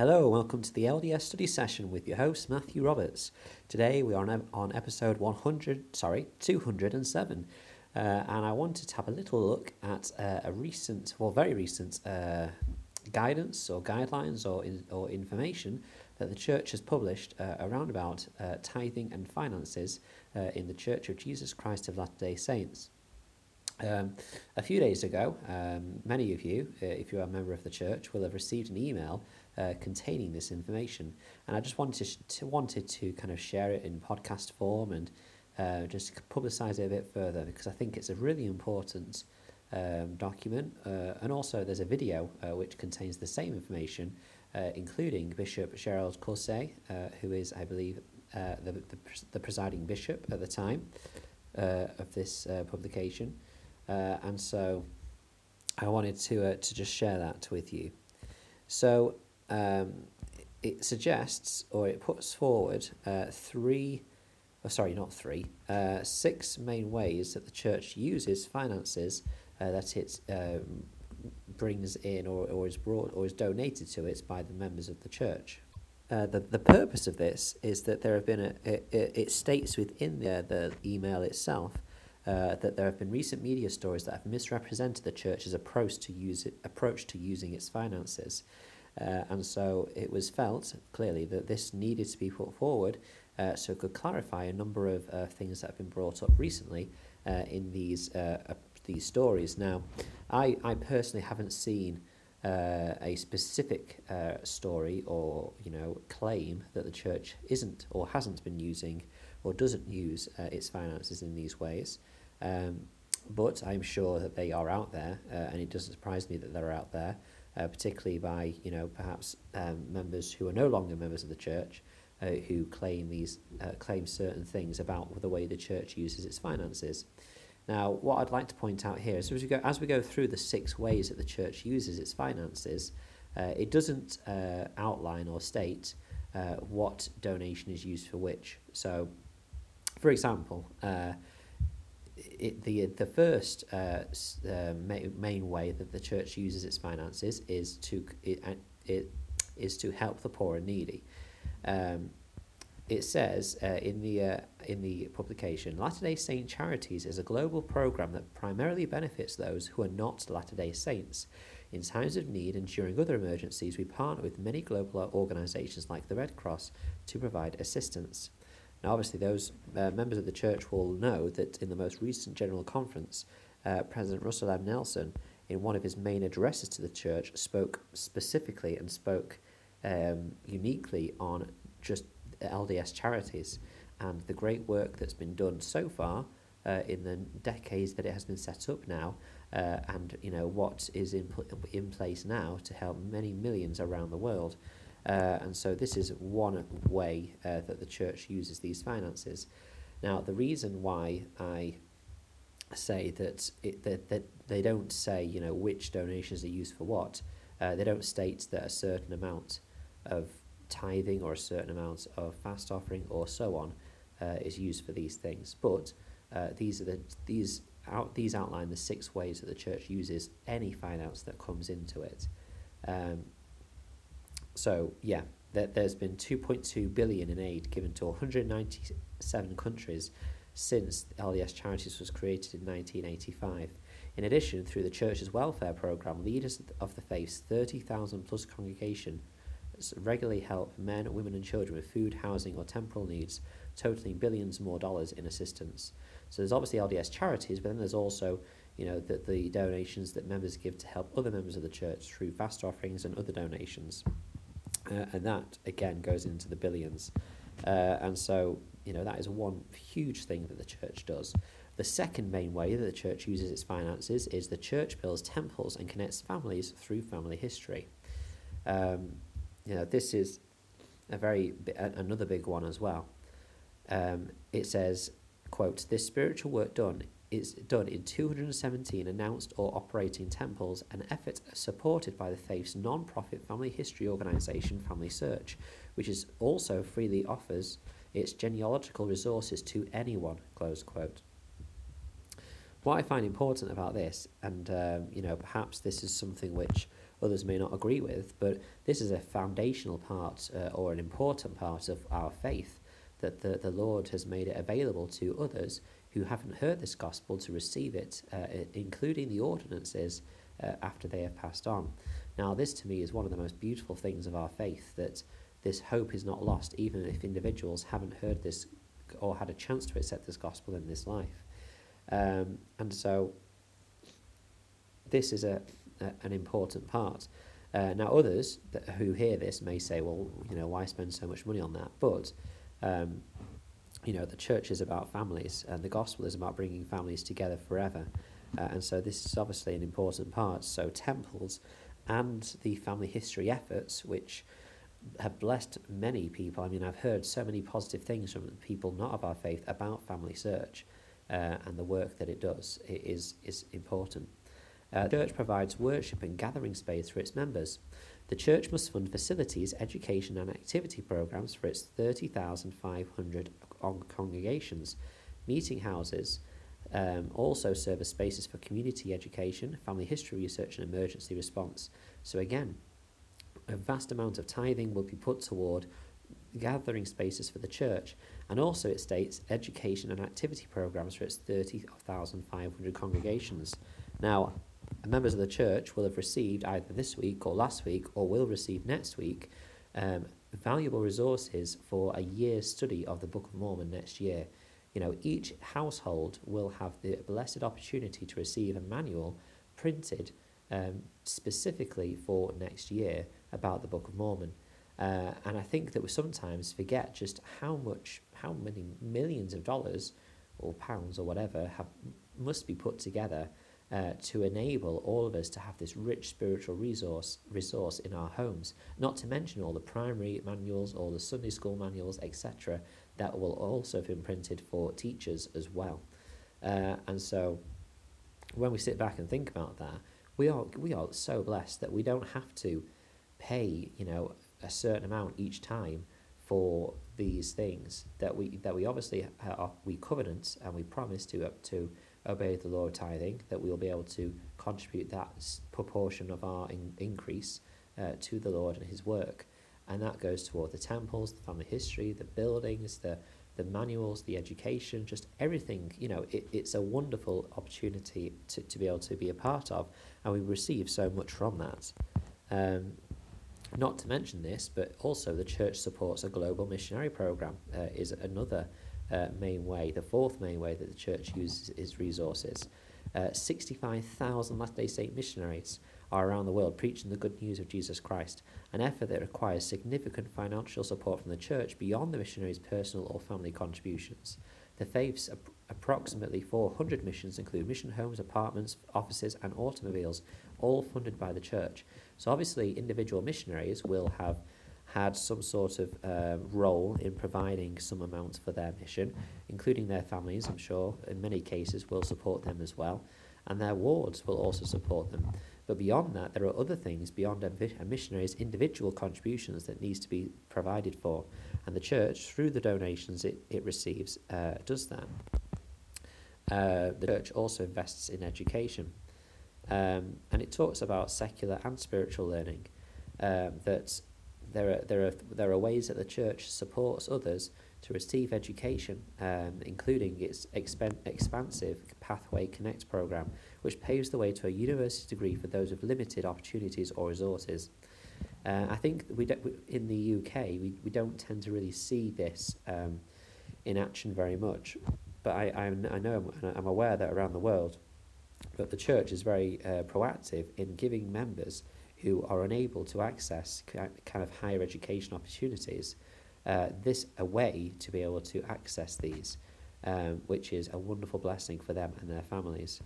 Hello, welcome to the LDS study session with your host Matthew Roberts. Today we are on, episode 100, sorry, 207, uh, and I wanted to have a little look at uh, a recent, well, very recent uh, guidance or guidelines or or information that the church has published uh, around about uh, tithing and finances uh, in the Church of Jesus Christ of Latter-day Saints. Um, a few days ago, um, many of you, if you are a member of the church, will have received an email uh, containing this information, and I just wanted to, wanted to kind of share it in podcast form and uh, just publicise it a bit further because I think it's a really important um, document, uh, and also there's a video uh, which contains the same information, uh, including Bishop Gérald Caussé, uh, who is, I believe, uh, the, the, the presiding bishop at the time uh, of this uh, publication. Uh, and so I wanted to, uh, to just share that with you. So um, it suggests or it puts forward uh, three, oh, sorry, not three, uh, six main ways that the church uses finances uh, that it um, brings in or, or is brought or is donated to it by the members of the church. Uh, the, the purpose of this is that there have been a, it, it states within the, the email itself uh, that there have been recent media stories that have misrepresented the church's approach to use it, approach to using its finances. Uh, and so it was felt clearly that this needed to be put forward uh, so it could clarify a number of uh, things that have been brought up recently uh, in these uh, uh, these stories. Now, I, I personally haven't seen uh, a specific uh, story or you know claim that the church isn't or hasn't been using or doesn't use uh, its finances in these ways. Um, but I'm sure that they are out there, uh, and it doesn't surprise me that they're out there, uh, particularly by you know perhaps um, members who are no longer members of the church, uh, who claim these uh, claim certain things about the way the church uses its finances. Now, what I'd like to point out here is as we go as we go through the six ways that the church uses its finances, uh, it doesn't uh, outline or state what donation is used for which. So, for example. Uh, it, the the first uh, uh, main way that the church uses its finances is to it, it is to help the poor and needy. Um, it says uh, in the uh, in the publication, Latter Day Saint Charities is a global program that primarily benefits those who are not Latter Day Saints. In times of need and during other emergencies, we partner with many global organizations like the Red Cross to provide assistance. Now, obviously, those uh, members of the church will know that in the most recent General Conference, uh, President Russell M. Nelson, in one of his main addresses to the church, spoke specifically and spoke um, uniquely on just LDS charities and the great work that's been done so far uh, in the decades that it has been set up now, uh, and you know what is in pl- in place now to help many millions around the world. Uh, and so this is one way uh, that the church uses these finances. Now, the reason why I say that, it, that, that they don't say, you know, which donations are used for what, uh, they don't state that a certain amount of tithing or a certain amount of fast offering or so on uh, is used for these things. But uh, these are the these out these outline the six ways that the church uses any finance that comes into it. Um, so yeah, there, there's been 2.2 billion in aid given to 197 countries since LDS Charities was created in 1985. In addition, through the church's welfare program, leaders of the faith's 30,000 plus congregation regularly help men, women, and children with food, housing, or temporal needs, totaling billions more dollars in assistance. So there's obviously LDS charities, but then there's also you know the, the donations that members give to help other members of the church through fast offerings and other donations. Uh, and that again goes into the billions. Uh, and so, you know, that is one huge thing that the church does. The second main way that the church uses its finances is the church builds temples and connects families through family history. Um, you know, this is a very another big one as well. Um, it says, "quote This spiritual work done is done in 217 announced or operating temples, an effort supported by the faith's non profit family history organisation, Family Search, which is also freely offers its genealogical resources to anyone. Close quote. What I find important about this, and um, you know, perhaps this is something which others may not agree with, but this is a foundational part uh, or an important part of our faith that the, the Lord has made it available to others who haven't heard this gospel to receive it, uh, including the ordinances uh, after they have passed on. Now, this to me is one of the most beautiful things of our faith that this hope is not lost, even if individuals haven't heard this or had a chance to accept this gospel in this life. Um, and so, this is a, a an important part. Uh, now, others that, who hear this may say, well, you know, why spend so much money on that? But, um, you know, the church is about families and the gospel is about bringing families together forever. Uh, and so, this is obviously an important part. So, temples and the family history efforts, which have blessed many people. I mean, I've heard so many positive things from people not of our faith about Family Search uh, and the work that it does it is, is important. Uh, the church provides worship and gathering space for its members. The church must fund facilities, education, and activity programs for its 30,500 congregations. Meeting houses um, also serve as spaces for community education, family history research, and emergency response. So, again, a vast amount of tithing will be put toward gathering spaces for the church, and also it states education and activity programs for its 30,500 congregations. Now, members of the church will have received either this week or last week, or will receive next week, um, valuable resources for a year's study of the Book of Mormon next year. You know, each household will have the blessed opportunity to receive a manual printed um, specifically for next year about the Book of Mormon. Uh, and I think that we sometimes forget just how much, how many millions of dollars or pounds or whatever have, must be put together uh, to enable all of us to have this rich spiritual resource resource in our homes. Not to mention all the primary manuals, all the Sunday school manuals, etc., that will also have been printed for teachers as well. Uh, and so, when we sit back and think about that, we are we are so blessed that we don't have to pay, you know, a certain amount each time for these things that we that we obviously are, we covenant and we promise to uh, to obey the law of tithing that we will be able to contribute that proportion of our in, increase uh, to the Lord and His work, and that goes toward the temples, the family history, the buildings, the the manuals, the education, just everything. You know, it, it's a wonderful opportunity to, to be able to be a part of, and we receive so much from that. Um, not to mention this, but also the church supports a global missionary program, uh, is another uh, main way, the fourth main way that the church uses its resources. Uh, 65,000 Latter day Saint missionaries are around the world preaching the good news of Jesus Christ, an effort that requires significant financial support from the church beyond the missionaries' personal or family contributions. The faith's ap- approximately 400 missions include mission homes, apartments, offices, and automobiles, all funded by the church. So, obviously, individual missionaries will have had some sort of uh, role in providing some amount for their mission, including their families, I'm sure, in many cases, will support them as well, and their wards will also support them. But beyond that, there are other things beyond a, missionary's individual contributions that needs to be provided for, and the church, through the donations it, it receives, uh, does that. Uh, the church also invests in education, um, and it talks about secular and spiritual learning. Um, that there are, there, are, there are ways that the church supports others to receive education, um, including its expen- expansive Pathway Connect program, which paves the way to a university degree for those with limited opportunities or resources. Uh, I think we, do, in the UK we, we don't tend to really see this um, in action very much, but I, I, I know I'm, aware that around the world, but the church is very uh, proactive in giving members who are unable to access kind of higher education opportunities, uh, this a way to be able to access these, um, which is a wonderful blessing for them and their families.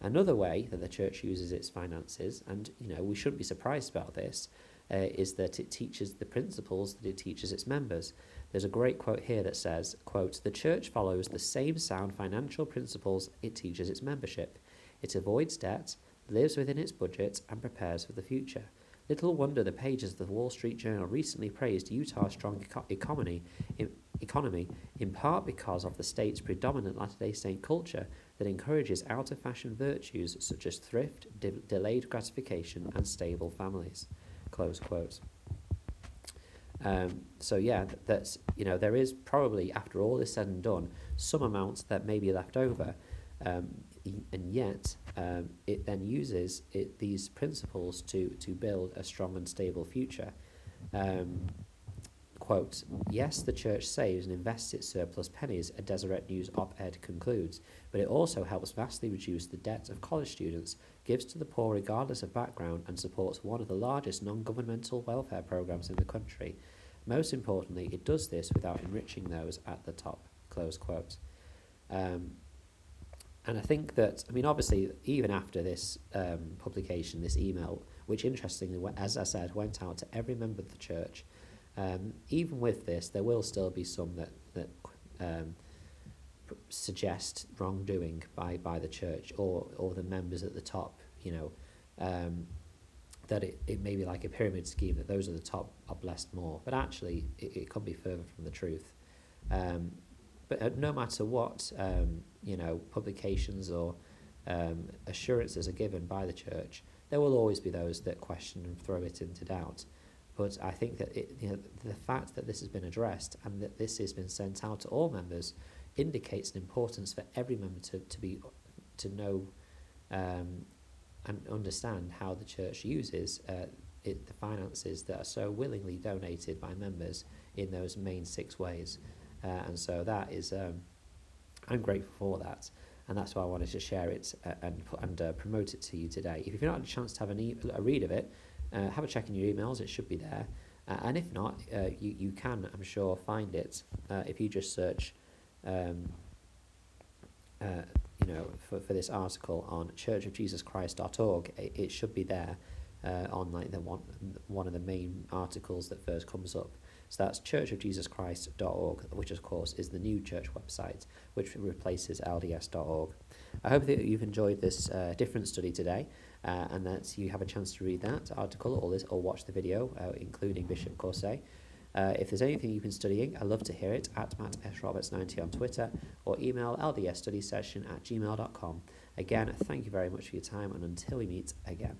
Another way that the church uses its finances, and you know we shouldn't be surprised about this, uh, is that it teaches the principles that it teaches its members. There's a great quote here that says, quote, "The church follows the same sound financial principles it teaches its membership. It avoids debt, lives within its budget, and prepares for the future. Little wonder the pages of the Wall Street Journal recently praised Utah's strong eco- economy, in, economy, in part because of the state's predominant Latter-day Saint culture that encourages out-of-fashion virtues such as thrift, de- delayed gratification, and stable families. Close quote. Um, so yeah, that's you know there is probably after all is said and done some amount that may be left over, um, and yet um, it then uses it, these principles to to build a strong and stable future. Um, quote, yes, the church saves and invests its surplus pennies, a Deseret News op-ed concludes, but it also helps vastly reduce the debt of college students, gives to the poor regardless of background, and supports one of the largest non-governmental welfare programs in the country. Most importantly, it does this without enriching those at the top, close quote. Um, and I think that, I mean, obviously, even after this um, publication, this email, which interestingly, as I said, went out to every member of the church, um, even with this, there will still be some that, that um, suggest wrongdoing by, by the church or, or the members at the top, you know, um, that it, it may be like a pyramid scheme, that those at the top are blessed more. But actually, it, it could be further from the truth. Um, but uh, no matter what, um, you know, publications or um, assurances are given by the church, there will always be those that question and throw it into doubt. But I think that it, you know, the fact that this has been addressed and that this has been sent out to all members indicates an importance for every member to, to be to know um, and understand how the church uses uh, it, the finances that are so willingly donated by members in those main six ways. Uh, and so that is, um, I'm grateful for that. And that's why I wanted to share it uh, and, and uh, promote it to you today. If you've not had a chance to have an e- a read of it, have a check in your emails, it should be there. And if not, you, you can, I'm sure, find it if you just search, um, uh, you know, for, for this article on churchofjesuschrist.org. It, it should be there uh, on like the one, one of the main articles that first comes up. So that's churchofjesuschrist.org, which of course is the new church website, which replaces LDS.org. I hope that you've enjoyed this uh, different study today, uh, and that you have a chance to read that article or this or watch the video, uh, including Bishop Caussé. Uh, if there's anything you've been studying, I'd love to hear it at Matt S. Roberts 90 on Twitter or email ldsstudysession at gmail.com. Again, thank you very much for your time, and until we meet again.